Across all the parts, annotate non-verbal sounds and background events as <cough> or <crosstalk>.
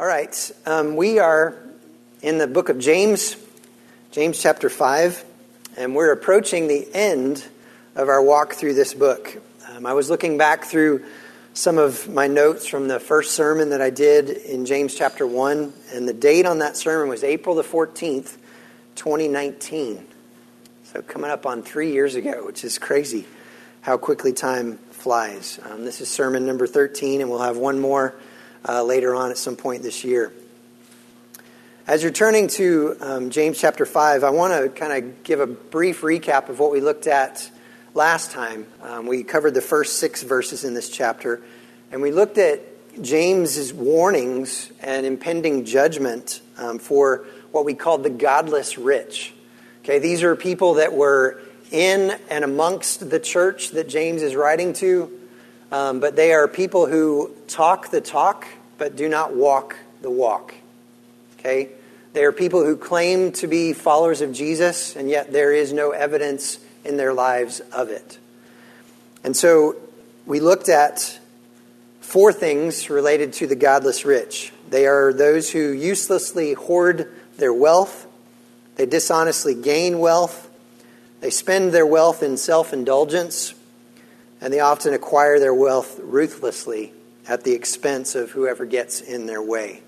All right. Um, we are in the book of James, James chapter 5, and we're approaching the end of our walk through this book. Um, I was looking back through some of my notes from the first sermon that I did in James chapter 1, and the date on that sermon was April the 14th, 2019. So coming up on three years ago, which is crazy how quickly time flies. Um, this is sermon number 13, and we'll have one more uh, later on at some point this year. As you're turning to um, James chapter 5, I want to kind of give a brief recap of what we looked at last time. Um, we covered the first six verses in this chapter, and we looked at James's warnings and impending judgment um, for what we called the godless rich. Okay, these are people that were in and amongst the church that James is writing to, um, but they are people who talk the talk but do not walk the walk. Okay? They are people who claim to be followers of Jesus, and yet there is no evidence in their lives of it. And so we looked at four things related to the godless rich. They are those who uselessly hoard their wealth, they dishonestly gain wealth, they spend their wealth in self indulgence, and they often acquire their wealth ruthlessly at the expense of whoever gets in their way.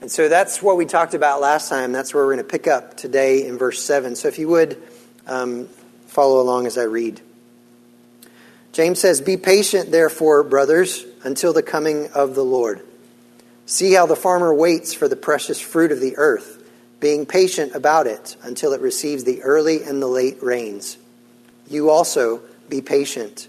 And so that's what we talked about last time. That's where we're going to pick up today in verse 7. So if you would um, follow along as I read. James says, Be patient, therefore, brothers, until the coming of the Lord. See how the farmer waits for the precious fruit of the earth, being patient about it until it receives the early and the late rains. You also be patient.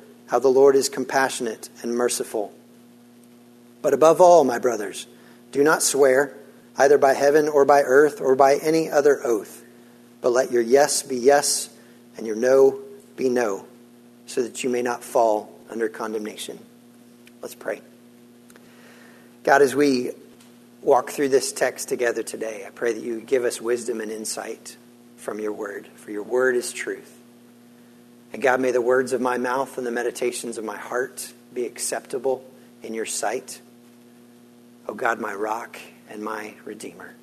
how the Lord is compassionate and merciful. But above all, my brothers, do not swear, either by heaven or by earth or by any other oath, but let your yes be yes and your no be no, so that you may not fall under condemnation. Let's pray. God, as we walk through this text together today, I pray that you give us wisdom and insight from your word, for your word is truth. And God, may the words of my mouth and the meditations of my heart be acceptable in your sight. O oh God, my rock and my redeemer.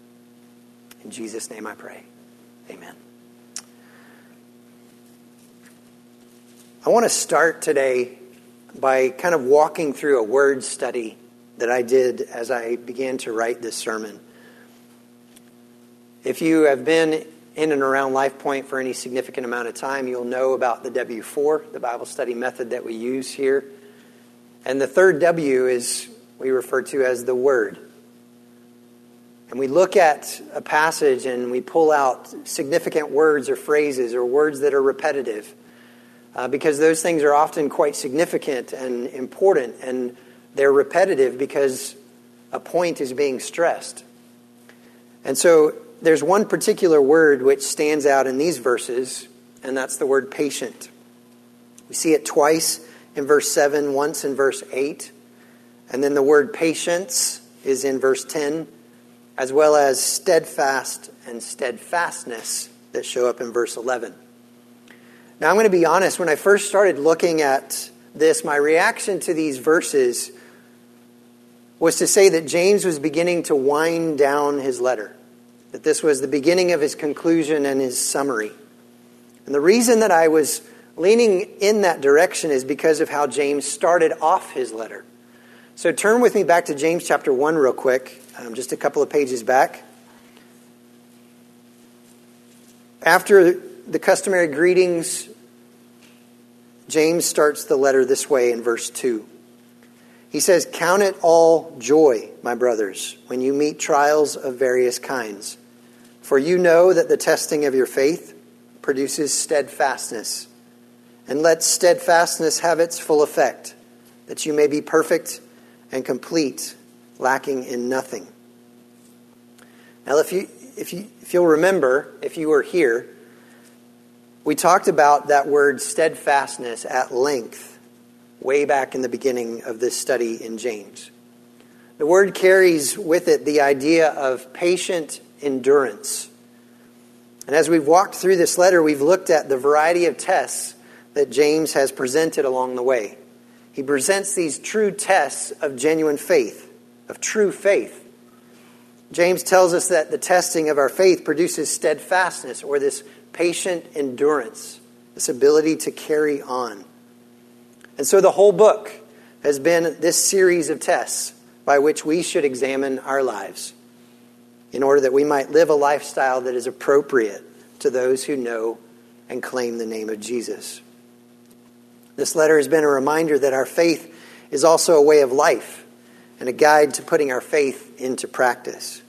In Jesus' name I pray. Amen. I want to start today by kind of walking through a word study that I did as I began to write this sermon. If you have been in and around Life Point for any significant amount of time, you'll know about the W4, the Bible study method that we use here. And the third W is we refer to as the Word. And we look at a passage and we pull out significant words or phrases or words that are repetitive uh, because those things are often quite significant and important and they're repetitive because a point is being stressed. And so there's one particular word which stands out in these verses, and that's the word patient. We see it twice in verse 7, once in verse 8. And then the word patience is in verse 10, as well as steadfast and steadfastness that show up in verse 11. Now, I'm going to be honest, when I first started looking at this, my reaction to these verses was to say that James was beginning to wind down his letter that this was the beginning of his conclusion and his summary. And the reason that I was leaning in that direction is because of how James started off his letter. So turn with me back to James chapter 1 real quick, um, just a couple of pages back. After the customary greetings, James starts the letter this way in verse 2. He says, Count it all joy, my brothers, when you meet trials of various kinds. For you know that the testing of your faith produces steadfastness. And let steadfastness have its full effect, that you may be perfect and complete, lacking in nothing. Now, if, you, if, you, if you'll remember, if you were here, we talked about that word steadfastness at length way back in the beginning of this study in James. The word carries with it the idea of patient endurance. And as we've walked through this letter, we've looked at the variety of tests that James has presented along the way. He presents these true tests of genuine faith, of true faith. James tells us that the testing of our faith produces steadfastness or this patient endurance, this ability to carry on. And so the whole book has been this series of tests by which we should examine our lives in order that we might live a lifestyle that is appropriate to those who know and claim the name of Jesus. This letter has been a reminder that our faith is also a way of life and a guide to putting our faith into practice.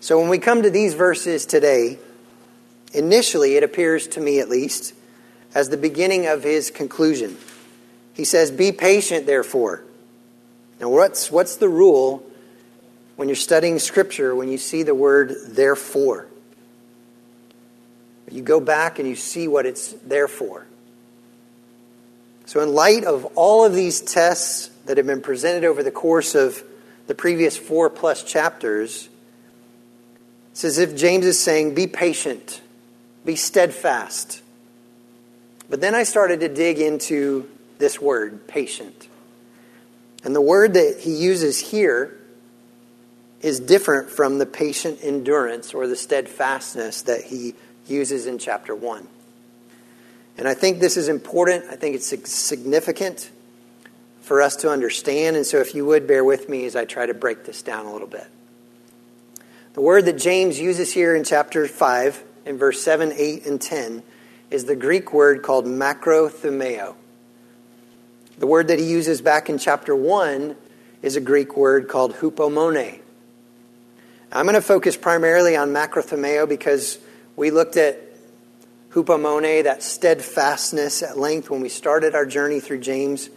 So when we come to these verses today, initially it appears to me at least as the beginning of his conclusion. He says, Be patient, therefore. Now, what's, what's the rule when you're studying Scripture when you see the word therefore? You go back and you see what it's there for. So, in light of all of these tests that have been presented over the course of the previous four plus chapters, it's as if James is saying, Be patient, be steadfast. But then I started to dig into this word, patient. And the word that he uses here is different from the patient endurance or the steadfastness that he uses in chapter 1. And I think this is important. I think it's significant for us to understand. And so, if you would bear with me as I try to break this down a little bit. The word that James uses here in chapter 5, in verse 7, 8, and 10, is the Greek word called macrothumeo. The word that he uses back in chapter 1 is a Greek word called hupomone. I'm going to focus primarily on macrothumeo because we looked at hupomone, that steadfastness at length when we started our journey through James.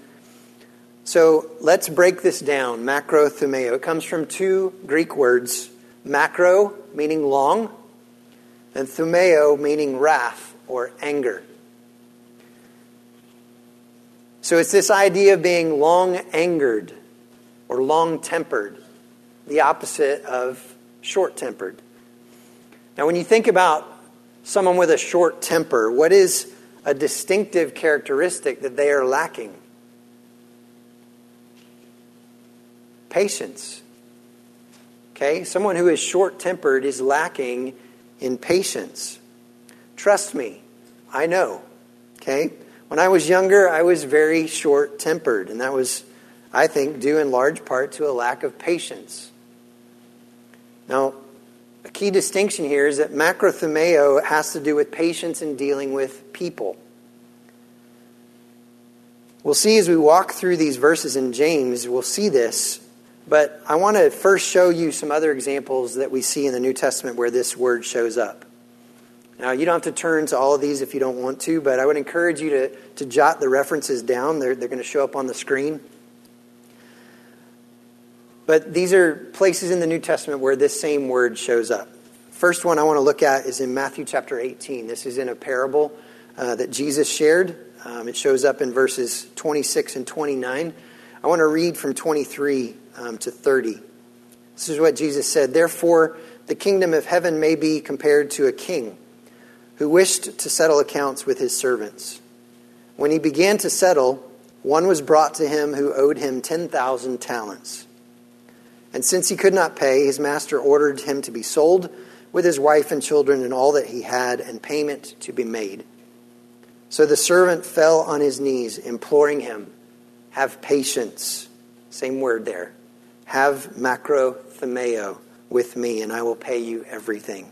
So let's break this down. Macrothumeo. It comes from two Greek words macro, meaning long, and thumeo, meaning wrath or anger. So it's this idea of being long angered or long tempered, the opposite of short tempered. Now, when you think about someone with a short temper, what is a distinctive characteristic that they are lacking? Patience. Okay? Someone who is short tempered is lacking in patience. Trust me, I know. Okay? When I was younger, I was very short tempered, and that was, I think, due in large part to a lack of patience. Now, a key distinction here is that macrothumeo has to do with patience in dealing with people. We'll see as we walk through these verses in James, we'll see this. But I want to first show you some other examples that we see in the New Testament where this word shows up. Now, you don't have to turn to all of these if you don't want to, but I would encourage you to, to jot the references down. They're, they're going to show up on the screen. But these are places in the New Testament where this same word shows up. First one I want to look at is in Matthew chapter 18. This is in a parable uh, that Jesus shared. Um, it shows up in verses 26 and 29. I want to read from 23 um, to 30. This is what Jesus said Therefore, the kingdom of heaven may be compared to a king who wished to settle accounts with his servants. When he began to settle, one was brought to him who owed him 10,000 talents. And since he could not pay, his master ordered him to be sold with his wife and children and all that he had, and payment to be made. So the servant fell on his knees, imploring him, Have patience. Same word there. Have macrothumeo with me, and I will pay you everything.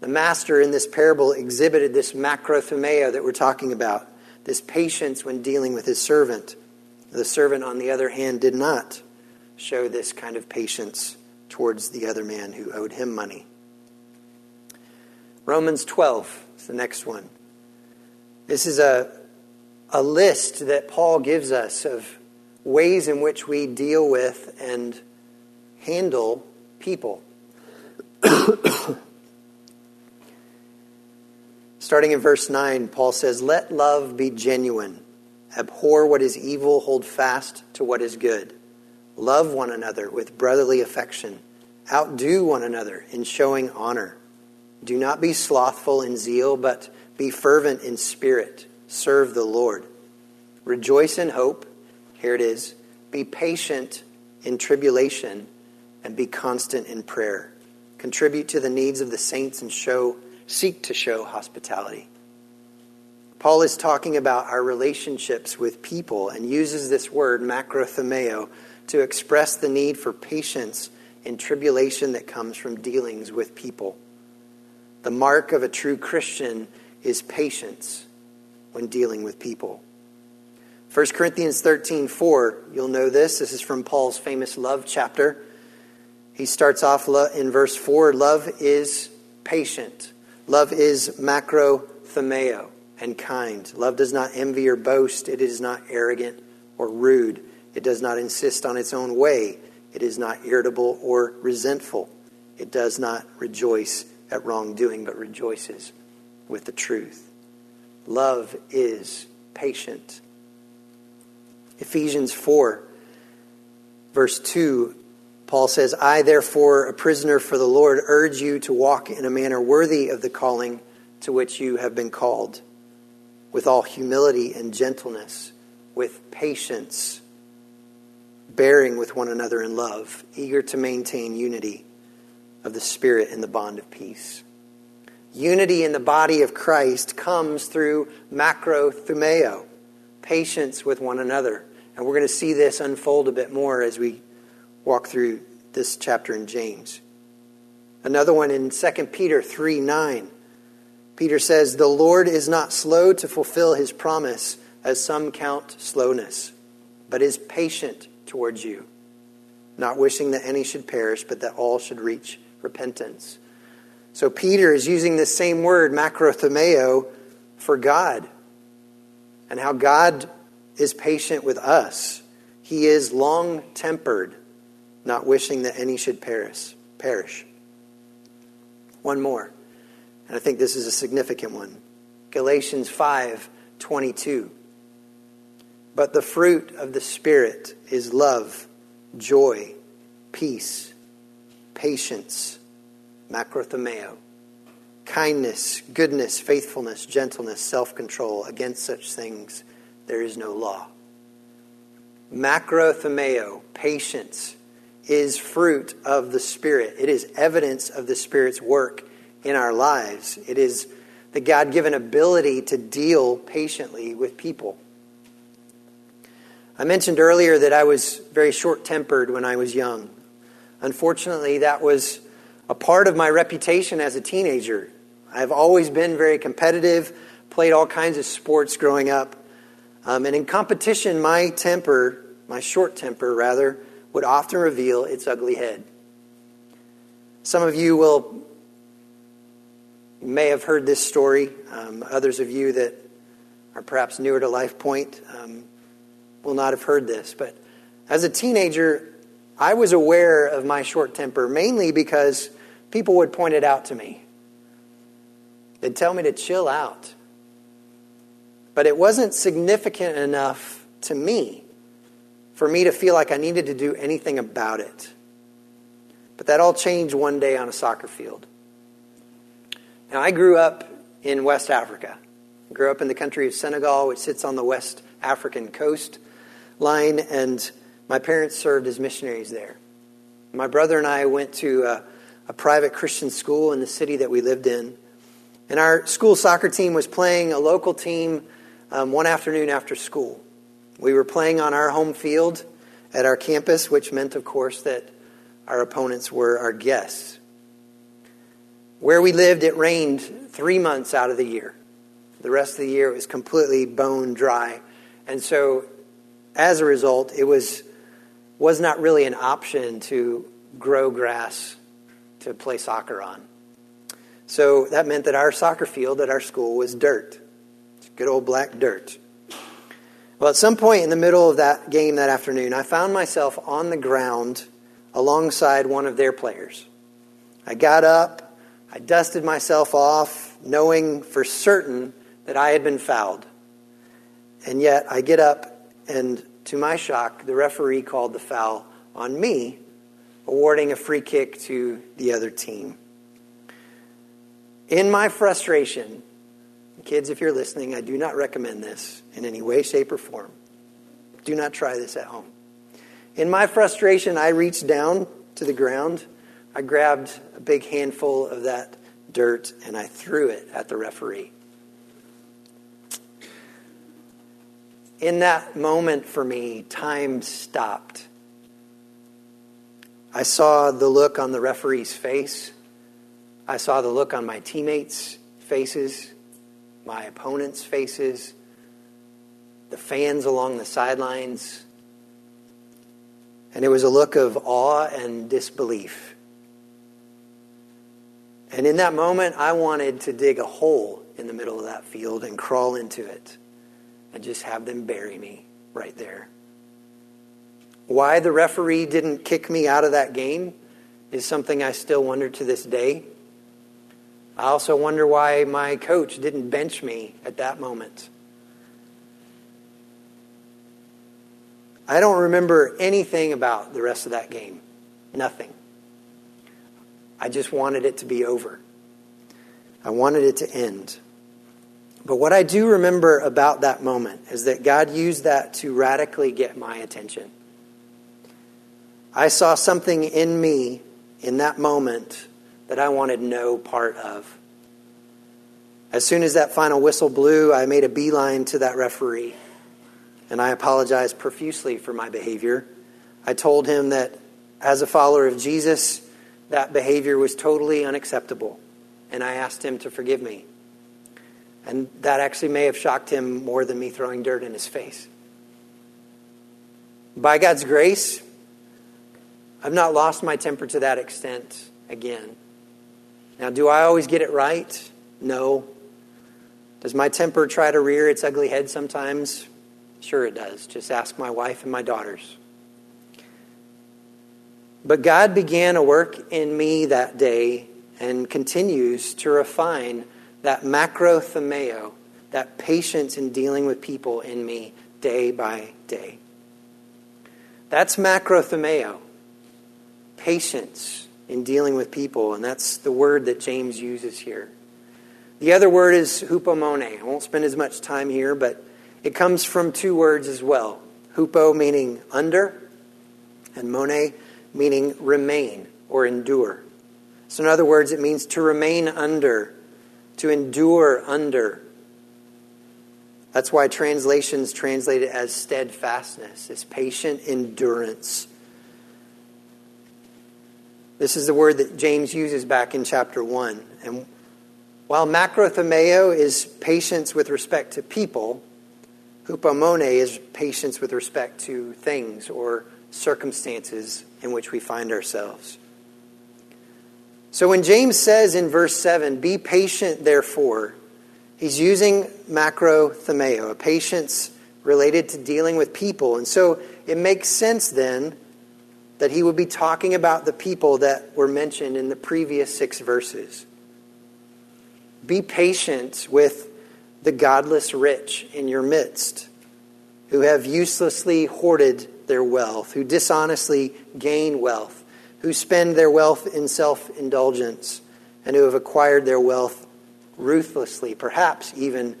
The master in this parable exhibited this macrothumia that we're talking about, this patience when dealing with his servant. The servant, on the other hand, did not show this kind of patience towards the other man who owed him money. Romans 12 is the next one. This is a, a list that Paul gives us of ways in which we deal with and handle people. <coughs> Starting in verse 9, Paul says, Let love be genuine. Abhor what is evil, hold fast to what is good. Love one another with brotherly affection. Outdo one another in showing honor. Do not be slothful in zeal, but be fervent in spirit. Serve the Lord. Rejoice in hope. Here it is. Be patient in tribulation and be constant in prayer. Contribute to the needs of the saints and show seek to show hospitality. Paul is talking about our relationships with people and uses this word macrothumeo to express the need for patience in tribulation that comes from dealings with people. The mark of a true Christian is patience when dealing with people. 1 Corinthians 13 4, you'll know this. This is from Paul's famous love chapter. He starts off in verse 4 Love is patient, love is macrothumeo and kind. Love does not envy or boast, it is not arrogant or rude. It does not insist on its own way. It is not irritable or resentful. It does not rejoice at wrongdoing, but rejoices with the truth. Love is patient. Ephesians 4, verse 2, Paul says, I, therefore, a prisoner for the Lord, urge you to walk in a manner worthy of the calling to which you have been called, with all humility and gentleness, with patience bearing with one another in love, eager to maintain unity of the Spirit in the bond of peace. Unity in the body of Christ comes through macrothumeo, patience with one another. And we're going to see this unfold a bit more as we walk through this chapter in James. Another one in 2 Peter 3 9. Peter says, The Lord is not slow to fulfill his promise, as some count slowness, but is patient towards you, not wishing that any should perish, but that all should reach repentance. So Peter is using this same word, macrothumeo, for God and how God is patient with us. He is long tempered, not wishing that any should perish. Perish. One more, and I think this is a significant one. Galatians 5:22. But the fruit of the Spirit is love, joy, peace, patience, macrothumeo, kindness, goodness, faithfulness, gentleness, self control. Against such things there is no law. Macrothumeo, patience, is fruit of the Spirit. It is evidence of the Spirit's work in our lives. It is the God given ability to deal patiently with people. I mentioned earlier that I was very short tempered when I was young. Unfortunately, that was a part of my reputation as a teenager. I've always been very competitive, played all kinds of sports growing up. Um, and in competition, my temper, my short temper rather, would often reveal its ugly head. Some of you will may have heard this story. Um, others of you that are perhaps newer to Life Point um, will not have heard this, but as a teenager, I was aware of my short temper mainly because people would point it out to me. They'd tell me to chill out. But it wasn't significant enough to me for me to feel like I needed to do anything about it. But that all changed one day on a soccer field. Now, I grew up in West Africa. I grew up in the country of Senegal, which sits on the West African coast line, and my parents served as missionaries there. My brother and I went to a, a private Christian school in the city that we lived in. And our school soccer team was playing a local team um, one afternoon after school. We were playing on our home field at our campus, which meant, of course, that our opponents were our guests. Where we lived, it rained three months out of the year. The rest of the year, it was completely bone dry. And so, as a result, it was, was not really an option to grow grass to play soccer on. So that meant that our soccer field at our school was dirt. Good old black dirt. Well, at some point in the middle of that game that afternoon, I found myself on the ground alongside one of their players. I got up, I dusted myself off, knowing for certain that I had been fouled. And yet I get up, and to my shock, the referee called the foul on me, awarding a free kick to the other team. In my frustration, kids, if you're listening, I do not recommend this in any way, shape, or form. Do not try this at home. In my frustration, I reached down to the ground. I grabbed a big handful of that dirt and I threw it at the referee. In that moment for me, time stopped. I saw the look on the referee's face. I saw the look on my teammates' faces, my opponents' faces, the fans along the sidelines. And it was a look of awe and disbelief. And in that moment, I wanted to dig a hole in the middle of that field and crawl into it and just have them bury me right there. Why the referee didn't kick me out of that game is something I still wonder to this day. I also wonder why my coach didn't bench me at that moment. I don't remember anything about the rest of that game. Nothing. I just wanted it to be over. I wanted it to end. But what I do remember about that moment is that God used that to radically get my attention. I saw something in me in that moment that I wanted no part of. As soon as that final whistle blew, I made a beeline to that referee, and I apologized profusely for my behavior. I told him that as a follower of Jesus, that behavior was totally unacceptable, and I asked him to forgive me. And that actually may have shocked him more than me throwing dirt in his face. By God's grace, I've not lost my temper to that extent again. Now, do I always get it right? No. Does my temper try to rear its ugly head sometimes? Sure, it does. Just ask my wife and my daughters. But God began a work in me that day and continues to refine that macrothumeo, that patience in dealing with people in me day by day. That's macrothumeo, patience in dealing with people, and that's the word that James uses here. The other word is hupomone. I won't spend as much time here, but it comes from two words as well. Hupo meaning under, and mone meaning remain or endure. So, in other words, it means to remain under, to endure under. That's why translations translate it as steadfastness, this patient endurance. This is the word that James uses back in chapter 1. And while macrothumeo is patience with respect to people, hupomone is patience with respect to things or circumstances in which we find ourselves. So when James says in verse 7, be patient therefore, he's using macrothumeo, a patience related to dealing with people. And so it makes sense then that he would be talking about the people that were mentioned in the previous six verses. Be patient with the godless rich in your midst, who have uselessly hoarded their wealth, who dishonestly gain wealth, who spend their wealth in self indulgence, and who have acquired their wealth ruthlessly, perhaps even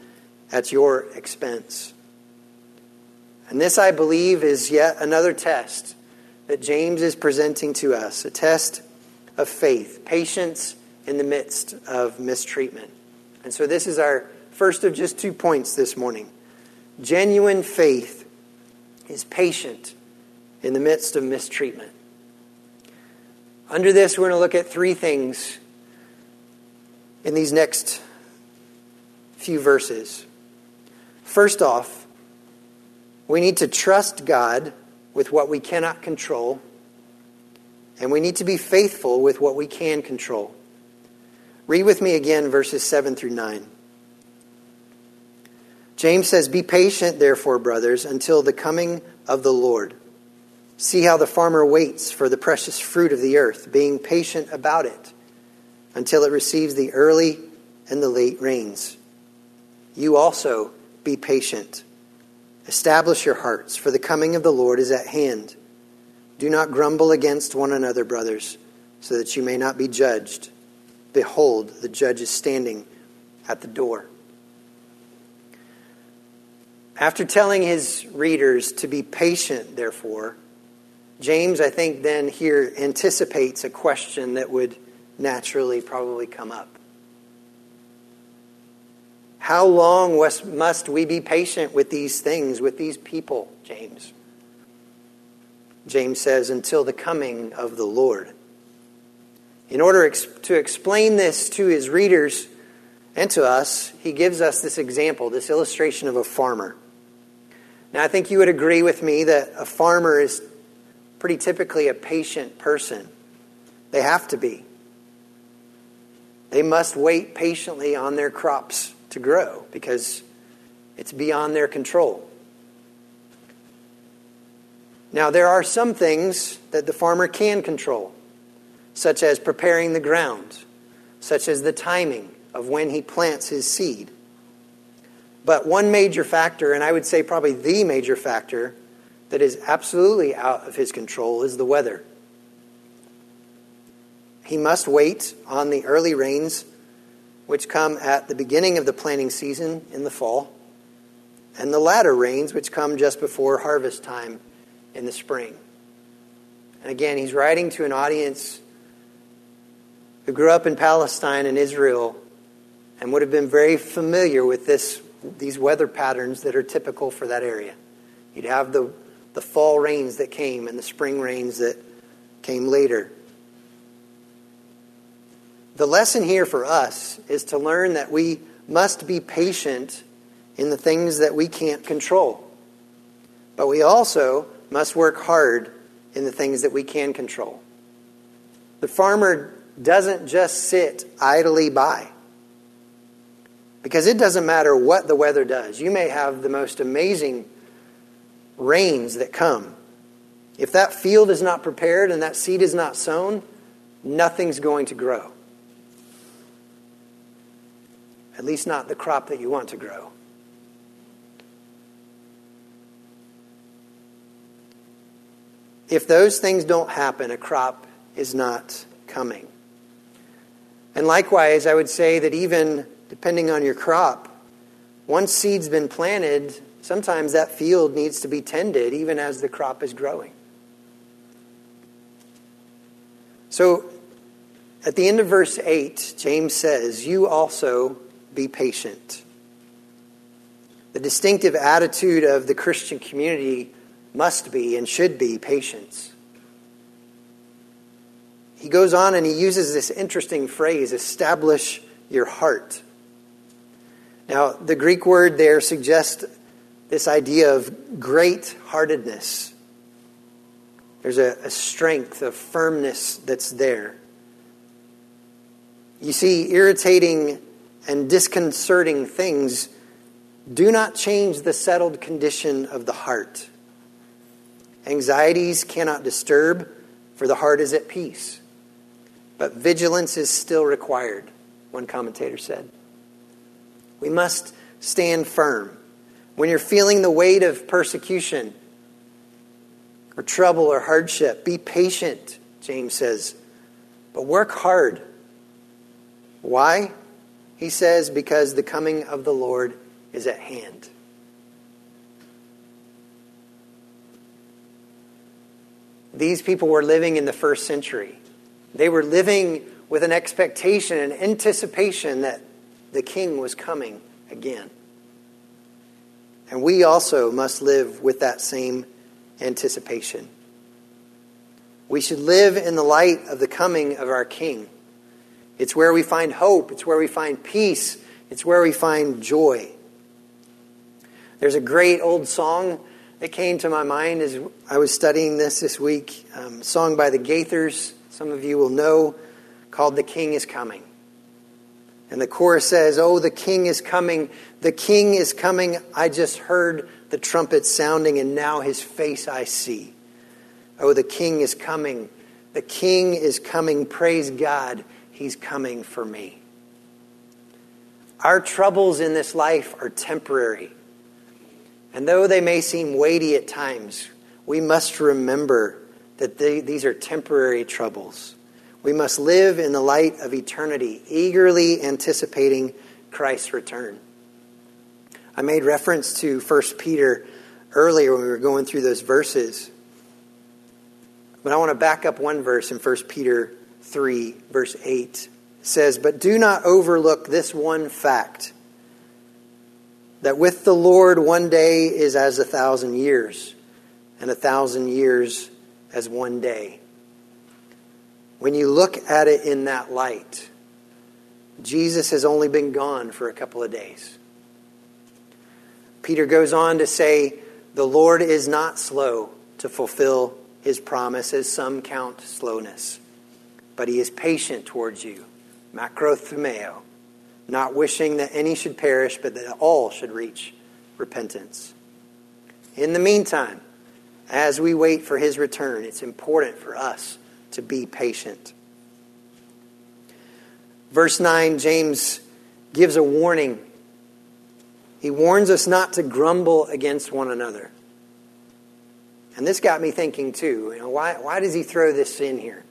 at your expense. And this, I believe, is yet another test that James is presenting to us a test of faith, patience in the midst of mistreatment. And so, this is our first of just two points this morning. Genuine faith is patient in the midst of mistreatment. Under this, we're going to look at three things in these next few verses. First off, we need to trust God with what we cannot control, and we need to be faithful with what we can control. Read with me again verses 7 through 9. James says, Be patient, therefore, brothers, until the coming of the Lord. See how the farmer waits for the precious fruit of the earth, being patient about it until it receives the early and the late rains. You also be patient. Establish your hearts, for the coming of the Lord is at hand. Do not grumble against one another, brothers, so that you may not be judged. Behold, the judge is standing at the door. After telling his readers to be patient, therefore, James, I think, then here anticipates a question that would naturally probably come up. How long must we be patient with these things, with these people, James? James says, until the coming of the Lord. In order to explain this to his readers and to us, he gives us this example, this illustration of a farmer. Now, I think you would agree with me that a farmer is pretty typically a patient person. They have to be. They must wait patiently on their crops to grow because it's beyond their control. Now, there are some things that the farmer can control, such as preparing the ground, such as the timing of when he plants his seed. But one major factor, and I would say probably the major factor, that is absolutely out of his control is the weather. He must wait on the early rains, which come at the beginning of the planting season in the fall, and the latter rains, which come just before harvest time in the spring. And again, he's writing to an audience who grew up in Palestine and Israel and would have been very familiar with this, these weather patterns that are typical for that area. You'd have the the fall rains that came and the spring rains that came later. The lesson here for us is to learn that we must be patient in the things that we can't control. But we also must work hard in the things that we can control. The farmer doesn't just sit idly by. Because it doesn't matter what the weather does. You may have the most amazing rains that come. If that field is not prepared and that seed is not sown, nothing's going to grow. At least not the crop that you want to grow. If those things don't happen, a crop is not coming. And likewise, I would say that even depending on your crop, once seed's been planted, Sometimes that field needs to be tended even as the crop is growing. So at the end of verse 8, James says, You also be patient. The distinctive attitude of the Christian community must be and should be patience. He goes on and he uses this interesting phrase establish your heart. Now, the Greek word there suggests this idea of great heartedness. There's a, a strength, a firmness that's there. You see, irritating and disconcerting things do not change the settled condition of the heart. Anxieties cannot disturb, for the heart is at peace. But vigilance is still required, one commentator said. We must stand firm when you're feeling the weight of persecution or trouble or hardship, be patient, James says, but work hard. Why? He says, because the coming of the Lord is at hand. These people were living in the first century. They were living with an expectation, an anticipation that the king was coming again. And we also must live with that same anticipation. We should live in the light of the coming of our King. It's where we find hope, it's where we find peace, it's where we find joy. There's a great old song that came to my mind as I was studying this this week, um, song by the Gaithers, some of you will know, called The King is Coming. And the chorus says, Oh, the King is coming, the King is coming. I just heard the trumpet sounding, and now his face I see. Oh, the King is coming, the King is coming. Praise God, he's coming for me. Our troubles in this life are temporary. And though they may seem weighty at times, we must remember that they, these are temporary troubles. We must live in the light of eternity, eagerly anticipating Christ's return. I made reference to 1 Peter earlier when we were going through those verses. But I want to back up one verse in 1 Peter 3, verse 8. Says, But do not overlook this one fact that with the Lord one day is as a thousand years, and a thousand years as one day. When you look at it in that light, Jesus has only been gone for a couple of days. Peter goes on to say, The Lord is not slow to fulfill his promise, as some count slowness, but he is patient towards you, macrothumeo, not wishing that any should perish, but that all should reach repentance. In the meantime, as we wait for his return, it's important for us to be patient. Verse 9, James gives a warning. He warns us not to grumble against one another. And this got me thinking too, you know, why, why does he throw this in here?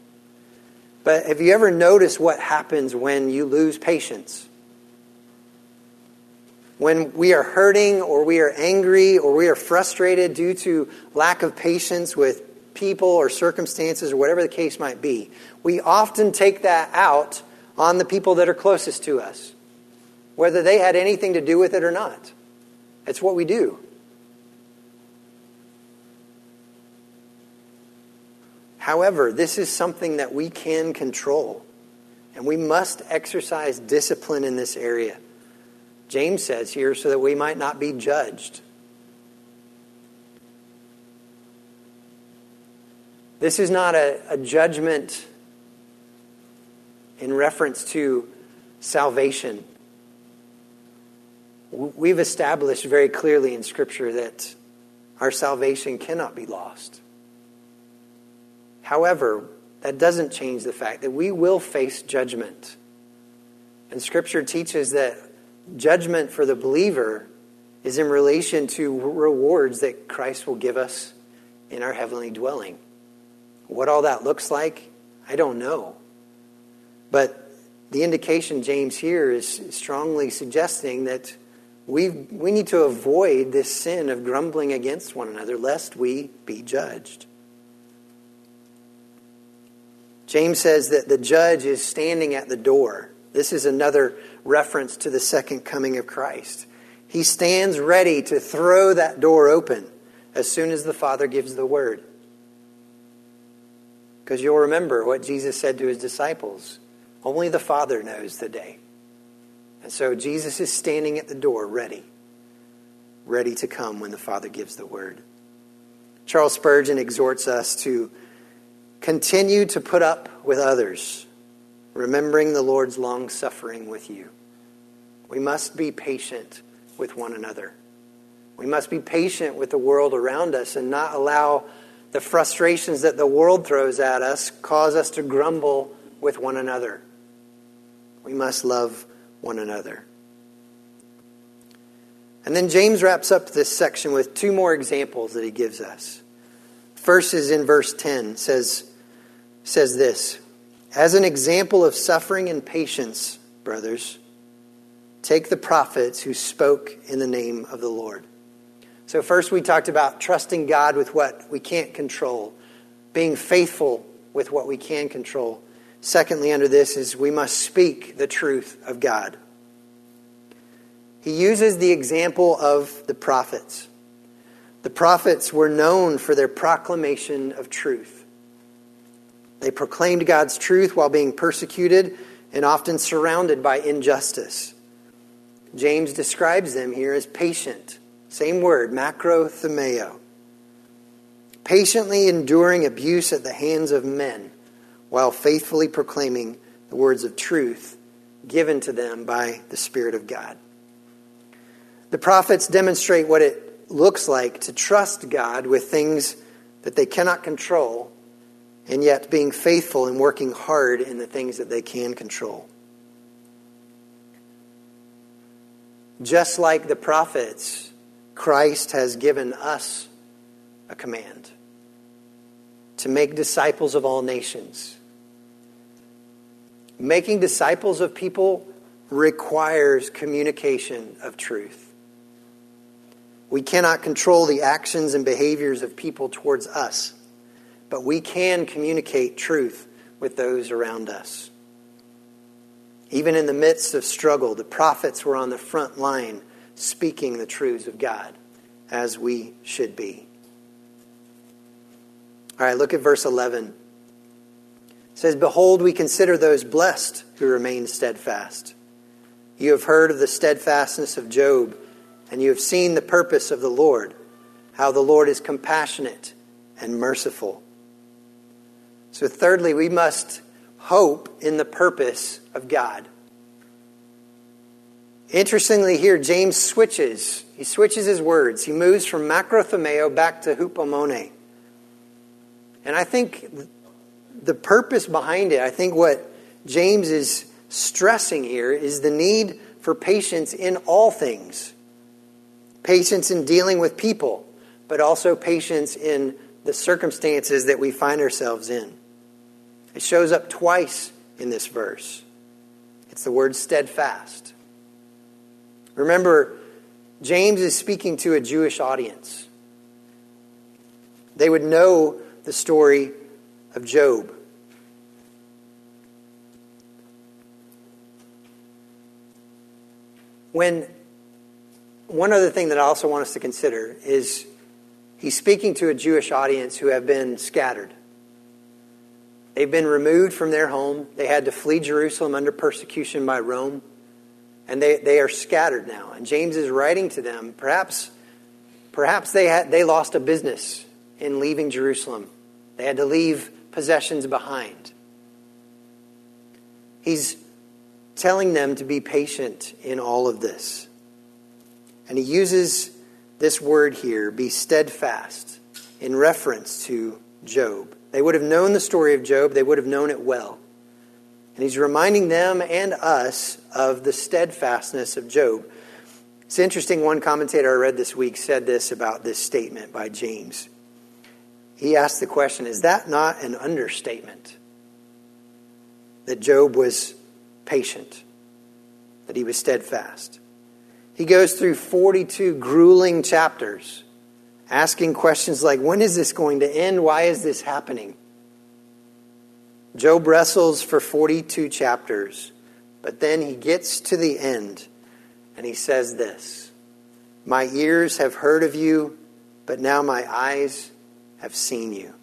But have you ever noticed what happens when you lose patience? when we are hurting or we are angry or we are frustrated due to lack of patience with people or circumstances or whatever the case might be, we often take that out on the people that are closest to us, whether they had anything to do with it or not. It's what we do. However, this is something that we can control, and we must exercise discipline in this area. James says here, so that we might not be judged. This is not a, a judgment in reference to salvation. We've established very clearly in Scripture that our salvation cannot be lost. However, that doesn't change the fact that we will face judgment. And Scripture teaches that judgment for the believer is in relation to rewards that Christ will give us in our heavenly dwelling. What all that looks like, I don't know. But the indication James here is strongly suggesting that we we need to avoid this sin of grumbling against one another lest we be judged. James says that the judge is standing at the door. This is another reference to the second coming of Christ. He stands ready to throw that door open as soon as the Father gives the word. Because you'll remember what Jesus said to his disciples only the Father knows the day. And so Jesus is standing at the door, ready, ready to come when the Father gives the word. Charles Spurgeon exhorts us to continue to put up with others, remembering the Lord's long suffering with you. We must be patient with one another. We must be patient with the world around us and not allow the frustrations that the world throws at us cause us to grumble with one another. We must love one another. And then James wraps up this section with two more examples that he gives us. Is in verse 10 says says this, as an example of suffering and patience, brothers, Take the prophets who spoke in the name of the Lord. So, first, we talked about trusting God with what we can't control, being faithful with what we can control. Secondly, under this is we must speak the truth of God. He uses the example of the prophets. The prophets were known for their proclamation of truth. They proclaimed God's truth while being persecuted and often surrounded by injustice. James describes them here as patient. Same word, macrothumeo. Patiently enduring abuse at the hands of men while faithfully proclaiming the words of truth given to them by the Spirit of God. The prophets demonstrate what it looks like to trust God with things that they cannot control, and yet being faithful and working hard in the things that they can control. Just like the prophets, Christ has given us a command to make disciples of all nations. Making disciples of people requires communication of truth. We cannot control the actions and behaviors of people towards us, but we can communicate truth with those around us. Even in the midst of struggle, the prophets were on the front line speaking the truths of God, as we should be. All right, look at verse 11. It says, Behold, we consider those blessed who remain steadfast. You have heard of the steadfastness of Job, and you have seen the purpose of the Lord, how the Lord is compassionate and merciful. So, thirdly, we must hope in the purpose of God. Interestingly, here, James switches. He switches his words. He moves from macrothumeo back to hupomone. And I think the purpose behind it, I think what James is stressing here is the need for patience in all things patience in dealing with people, but also patience in the circumstances that we find ourselves in. It shows up twice in this verse. It's the word steadfast. Remember, James is speaking to a Jewish audience. They would know the story of Job. When one other thing that I also want us to consider is he's speaking to a Jewish audience who have been scattered. They've been removed from their home. They had to flee Jerusalem under persecution by Rome. And they, they are scattered now. And James is writing to them. Perhaps, perhaps they, had, they lost a business in leaving Jerusalem. They had to leave possessions behind. He's telling them to be patient in all of this. And he uses this word here, be steadfast, in reference to Job. They would have known the story of Job, they would have known it well. And he's reminding them and us of the steadfastness of Job. It's interesting, one commentator I read this week said this about this statement by James. He asked the question Is that not an understatement? That Job was patient, that he was steadfast. He goes through 42 grueling chapters asking questions like when is this going to end? Why is this happening? Job wrestles for 42 chapters, but then he gets to the end and he says this My ears have heard of you, but now my eyes have seen you.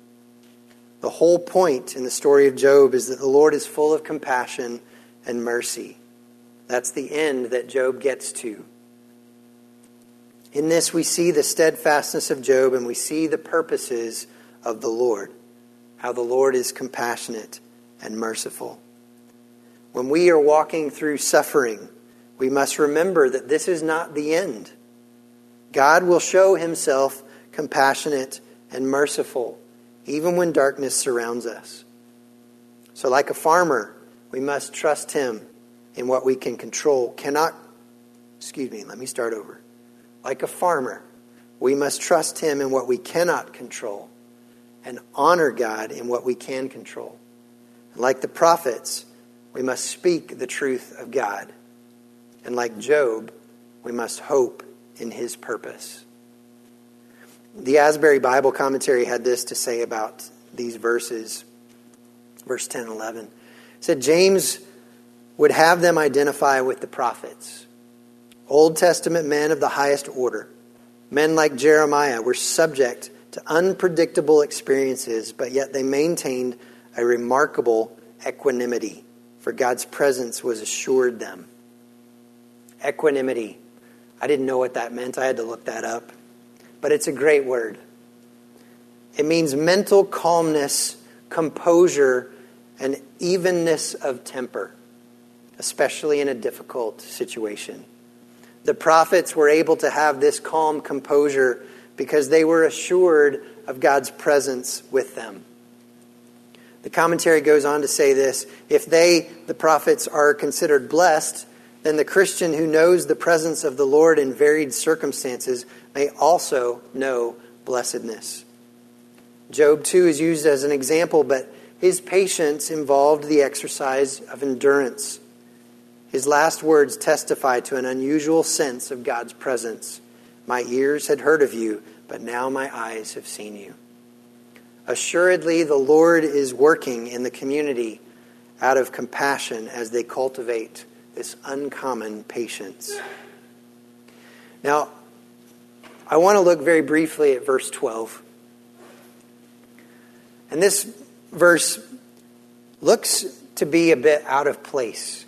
The whole point in the story of Job is that the Lord is full of compassion and mercy. That's the end that Job gets to. In this, we see the steadfastness of Job and we see the purposes of the Lord, how the Lord is compassionate and merciful. When we are walking through suffering, we must remember that this is not the end. God will show himself compassionate and merciful, even when darkness surrounds us. So, like a farmer, we must trust him in what we can control. Cannot, excuse me, let me start over like a farmer, we must trust Him in what we cannot control and honor God in what we can control. like the prophets, we must speak the truth of God. And like Job, we must hope in His purpose. The Asbury Bible Commentary had this to say about these verses, verse 10 and 11. It said, James would have them identify with the prophets Old Testament men of the highest order, men like Jeremiah, were subject to unpredictable experiences, but yet they maintained a remarkable equanimity, for God's presence was assured them. Equanimity. I didn't know what that meant. I had to look that up. But it's a great word. It means mental calmness, composure, and evenness of temper, especially in a difficult situation. The prophets were able to have this calm composure because they were assured of God's presence with them. The commentary goes on to say this if they, the prophets, are considered blessed, then the Christian who knows the presence of the Lord in varied circumstances may also know blessedness. Job, too, is used as an example, but his patience involved the exercise of endurance. His last words testify to an unusual sense of God's presence. My ears had heard of you, but now my eyes have seen you. Assuredly, the Lord is working in the community out of compassion as they cultivate this uncommon patience. Now, I want to look very briefly at verse 12. And this verse looks to be a bit out of place.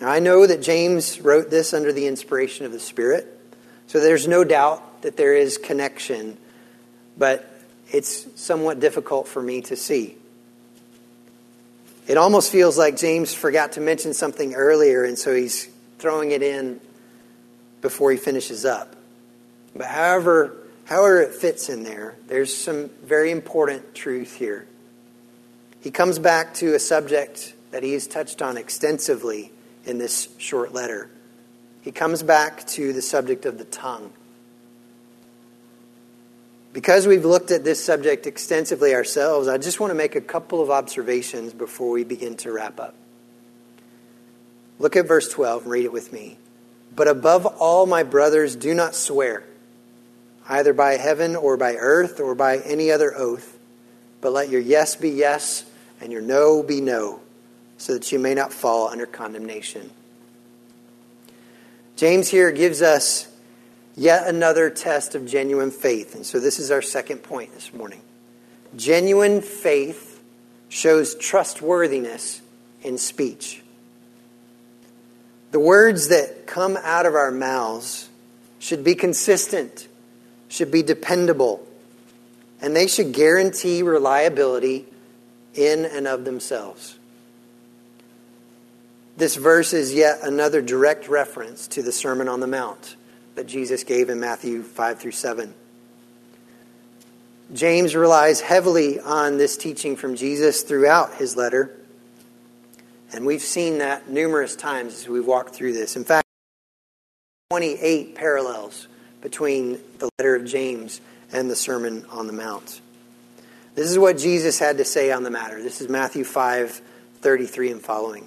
Now, I know that James wrote this under the inspiration of the Spirit, so there's no doubt that there is connection, but it's somewhat difficult for me to see. It almost feels like James forgot to mention something earlier, and so he's throwing it in before he finishes up. But however, however it fits in there, there's some very important truth here. He comes back to a subject that he's touched on extensively in this short letter. He comes back to the subject of the tongue. Because we've looked at this subject extensively ourselves, I just want to make a couple of observations before we begin to wrap up. Look at verse 12 and read it with me. But above all, my brothers, do not swear, either by heaven or by earth or by any other oath, but let your yes be yes and your no be no, so that you may not fall under condemnation. James here gives us yet another test of genuine faith. And so this is our second point this morning. Genuine faith shows trustworthiness in speech. The words that come out of our mouths should be consistent, should be dependable, and they should guarantee reliability in and of themselves. This verse is yet another direct reference to the Sermon on the Mount that Jesus gave in Matthew 5 through 7. James relies heavily on this teaching from Jesus throughout his letter. And we've seen that numerous times as we've walked through this. In fact, 28 parallels between the letter of James and the Sermon on the Mount. This is what Jesus had to say on the matter. This is Matthew 5 33 and following.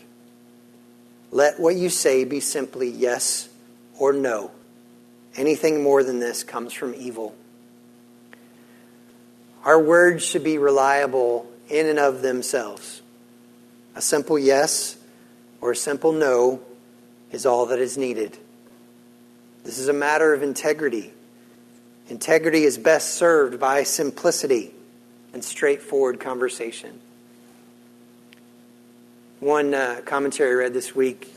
Let what you say be simply yes or no. Anything more than this comes from evil. Our words should be reliable in and of themselves. A simple yes or a simple no is all that is needed. This is a matter of integrity. Integrity is best served by simplicity and straightforward conversation. One uh, commentary I read this week,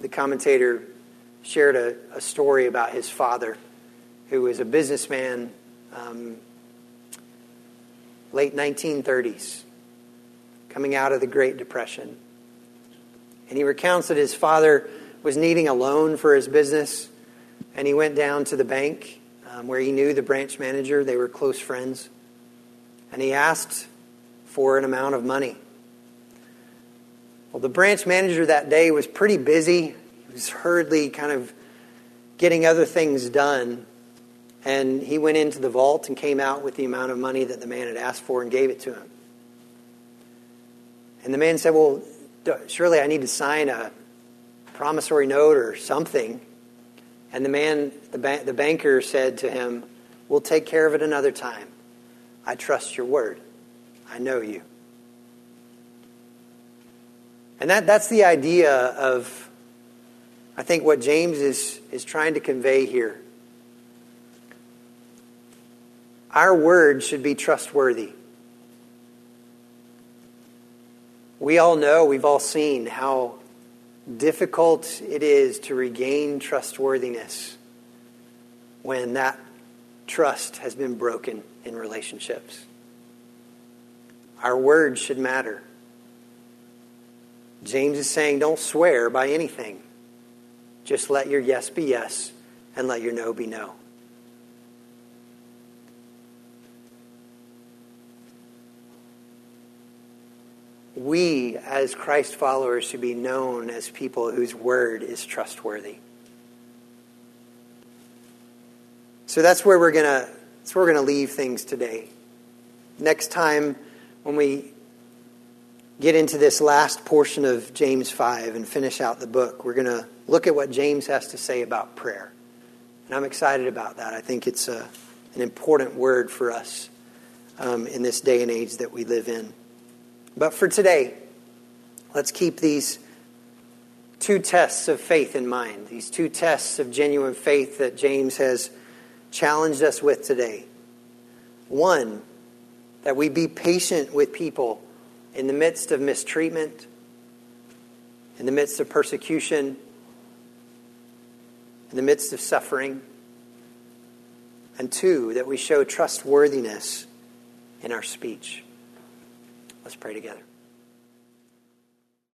the commentator shared a, a, story about his father, who was a businessman, um, late 1930s, coming out of the Great Depression. And he recounts that his father was needing a loan for his business, and he went down to the bank um, where he knew the branch manager. They were close friends. And he asked for an amount of money. Well, the branch manager that day was pretty busy. He was hurriedly kind of getting other things done. And he went into the vault and came out with the amount of money that the man had asked for and gave it to him. And the man said, Well, surely I need to sign a promissory note or something. And the man, the, ba- the banker said to him, We'll take care of it another time. I trust your word. I know you. And that, that's the idea of, I think, what James is, is trying to convey here. Our word should be trustworthy. We all know, we've all seen how difficult it is to regain trustworthiness when that trust has been broken in relationships. Our words should matter. James is saying, don't swear by anything. Just let your yes be yes and let your no be no. we, as Christ followers, should be known as people whose word is trustworthy. So that's where we're gonna that's where we're gonna leave things today. Next time when we get into this last portion of James 5 and finish out the book, we're gonna look at what James has to say about prayer. And I'm excited about that. I think it's a, an important word for us um, in this day and age that we live in. But for today, let's keep these two tests of faith in mind, these two tests of genuine faith that James has challenged us with today. One, that we be patient with people in the midst of mistreatment, in the midst of persecution, in the midst of suffering. And two, that we show trustworthiness in our speech. Let's pray together.